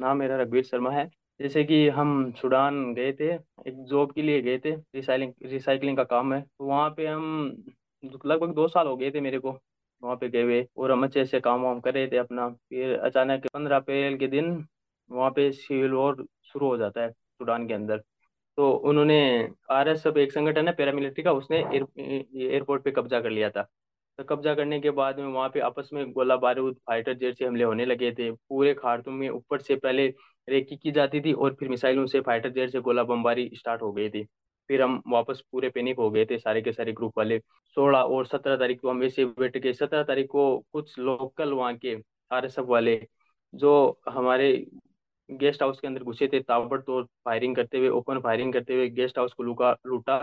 नाम मेरा रघुवीर शर्मा है। जैसे कि हम सूडान गए थे एक जॉब के लिए गए थे रिसाइलिंग रिसाइकलिंग का काम है। तो वहाँ पे हम लगभग दो साल हो गए थे मेरे को वहाँ पे गए हुए और हम अच्छे से काम वाम कर रहे थे अपना। फिर अचानक पंद्रह अप्रैल के दिन वहाँ पे सिविल वॉर शुरू हो जाता है सूडान के अंदर। तो उन्होंने आरएसएफ एक संगठन है पैरामिलिट्री का उसने एयर, एयरपोर्ट पे कब्जा कर लिया था। तो कब्जा करने के बाद में वहाँ पे आपस में गोला बारूद, फाइटर जेट से हमले होने लगे थे। पूरे खार्तूम में ऊपर से पहले रेकी की जाती थी और फिर मिसाइलों से फाइटर जेट से गोला बमबारी स्टार्ट हो गई थी। फिर हम वापस पूरे पैनिक हो गए थे सारे के सारे ग्रुप वाले। सोलह और सत्रह तारीख को हम वैसे बैठ के सत्रह तारीख को कुछ लोकल वहाँ के आरएसएफ वाले जो हमारे गेस्ट हाउस के अंदर घुसे थे, ताबड़तोड़ फायरिंग करते हुए, ओपन फायरिंग करते हुए गेस्ट हाउस को लूटा लूटा।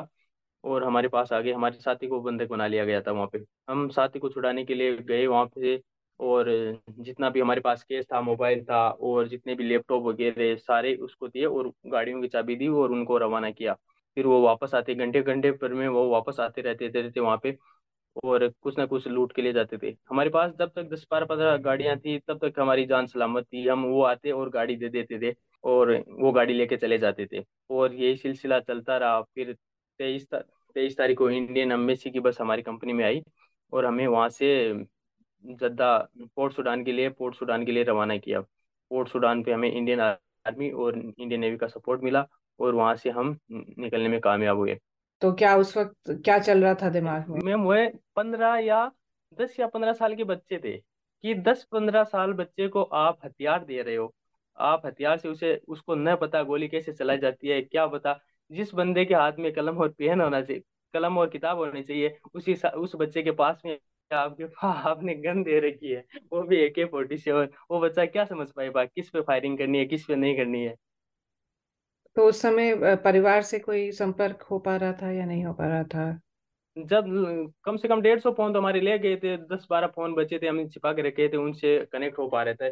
और हमारे पास आ गए हमारे साथी को बंधक बना लिया गया था वहाँ पे। हम साथी को छुड़ाने के लिए गए वहाँ पे और जितना भी हमारे पास केस था मोबाइल था और जितने भी लैपटॉप वगैरह सारे उसको दिए और गाड़ियों की चाबी दी और उनको रवाना किया। फिर वो वापस आते घंटे घंटे पर में वो वापस आते रहते थे, थे वहाँ पे और कुछ ना कुछ लूट के ले जाते थे। हमारे पास जब तक दस बारह पंद्रह गाड़ियाँ थी तब तक हमारी जान सलामत थी। हम वो आते और गाड़ी दे देते थे और वो गाड़ी लेके चले जाते थे और यही सिलसिला चलता रहा। फिर तेईस तेईस तारीख को इंडियन एम्बेसी की बस हमारी कंपनी में आई और हमें वहाँ से जद्दा पोर्ट सूडान के लिए पोर्ट सूडान के लिए रवाना किया। पोर्ट सूडान पे हमें इंडियन आर्मी और इंडियन नेवी का सपोर्ट मिला और वहाँ से हम निकलने में कामयाब हुए। तो क्या उस वक्त क्या चल रहा था दिमाग में? मैम वो पंद्रह या दस या पंद्रह साल के बच्चे थे कि दस पंद्रह साल बच्चे को आप हथियार दे रहे हो। आप हथियार से उसे उसको न पता गोली कैसे चलाई जाती है क्या पता जिस बंदे के हाथ में कलम और पेन होना चाहिए, कलम और किताब होनी चाहिए, उसी उस बच्चे के पास में आपके आपने गन दे रखी है, वो भी ए के फोर्टी सेवन वो बच्चा क्या समझ पाएगा, किस पे फायरिंग करनी है, किस पे नहीं करनी है? तो उस समय परिवार से कोई संपर्क हो पा रहा था या नहीं हो पा रहा था? जब कम से कम डेढ़ सौ फ़ोन तो हमारे ले गए थे, दस बारह फ़ोन बचे थे, हमने छिपा के रखे थे, उनसे कनेक्ट हो पा रहे थे।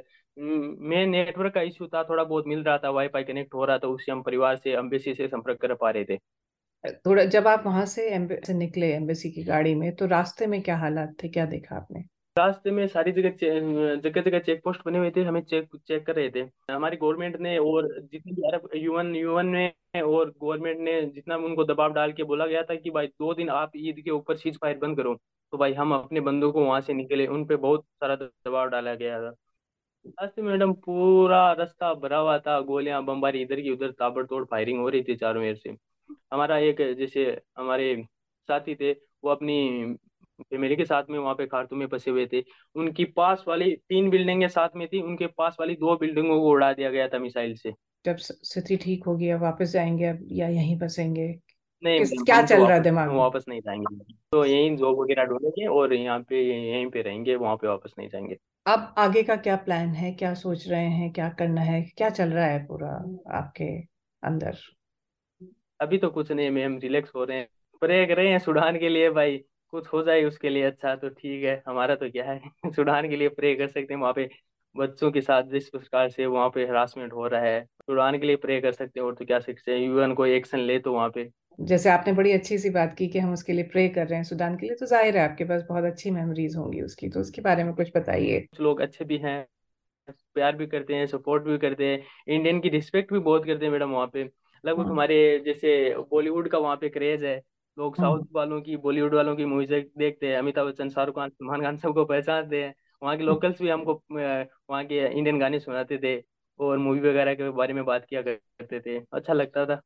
मेन नेटवर्क का इश्यू था, थोड़ा बहुत मिल रहा था वाईफाई कनेक्ट हो रहा था, उससे हम परिवार से एम्बेसी से संपर्क कर पा रहे थे। थोड़ा जब आप वहाँ से से निकले एम्बेसी की गाड़ी में तो रास्ते में क्या हालात थे, क्या देखा आपने? रास्ते में सारी जगह जगह जगह चेक पोस्ट बने हुए थे, हमें चेक चेक कर रहे थे। हमारी गवर्नमेंट ने और जितनी भी अरब यूएन यूएन ने और गवर्नमेंट ने जितना उनको दबाव डाल के बोला गया था कि भाई दो दिन आप ईद के ऊपर सीज फायर बंद करो तो भाई हम अपने बंदों को वहाँ से निकले, उन पे बहुत सारा दबाव डाला गया था। रास्ते में मैडम पूरा रास्ता भरा हुआ था, गोलियाँ, बमबारी, इधर की उधर, ताबड़तोड़ फायरिंग हो रही थी चारों मेर से। हमारा एक जैसे हमारे साथी थे, वो अपनी फैमिली के साथ में वहाँ पे खारतू में फंसे हुए थे। उनकी पास वाली तीन बिल्डिंगें साथ में थी उनके पास वाली दो बिल्डिंगों को उड़ा दिया गया था मिसाइल से। जब स्थिति ठीक होगी अब वापस जाएँगे अब या यहीं फंसेंगे? नहीं किस क्या चल रहा है दिमाग में? वापस नहीं जाएँगे। तो यहीं जॉब वगैरह ढूंढेंगे और यहाँ पे यहीं पे रहेंगे वहाँ पे वापस नहीं जाएँगे। अब आगे का क्या प्लान है? क्या सोच रहे हैं? क्या करना है? क्या चल रहा है पूरा आपके अंदर? अभी तो कुछ नहीं मैम रिलैक्स हो रहे हैं। प्रे कर रहे हैं सुडान के लिए भाई। कुछ हो जाए उसके लिए अच्छा तो ठीक है। हमारा तो क्या है सुडान के लिए प्रे कर सकते हैं। वहाँ पे बच्चों के साथ जिस प्रकार से वहाँ पे हरासमेंट हो रहा है सुडान के लिए प्रे कर सकते हैं। और तो क्या सकते हैं यूएन को एक्शन ले तो वहाँ पे। जैसे आपने बड़ी अच्छी सी बात की कि हम उसके लिए प्रे कर रहे हैं सुडान के लिए तो ज़ाहिर है आपके पास बहुत अच्छी मेमोरीज होंगी उसकी तो उसके बारे में कुछ बताइए। कुछ लोग अच्छे भी हैं प्यार भी करते हैं सपोर्ट भी करते हैं इंडियन की रिस्पेक्ट भी बहुत करते हैं मैडम वहाँ पे। लगभग हाँ। हमारे जैसे बॉलीवुड का वहाँ पे क्रेज है लोग हाँ। साउथ वालों की बॉलीवुड वालों की मूवीज़ देखते हैं। अमिताभ बच्चन शाहरुख खान सलमान खान सबको पहचानते हैं। वहाँ के लोकल्स भी हमको वहाँ के इंडियन गाने सुनाते थे और मूवी वगैरह के बारे में बात किया करते थे। अच्छा लगता था।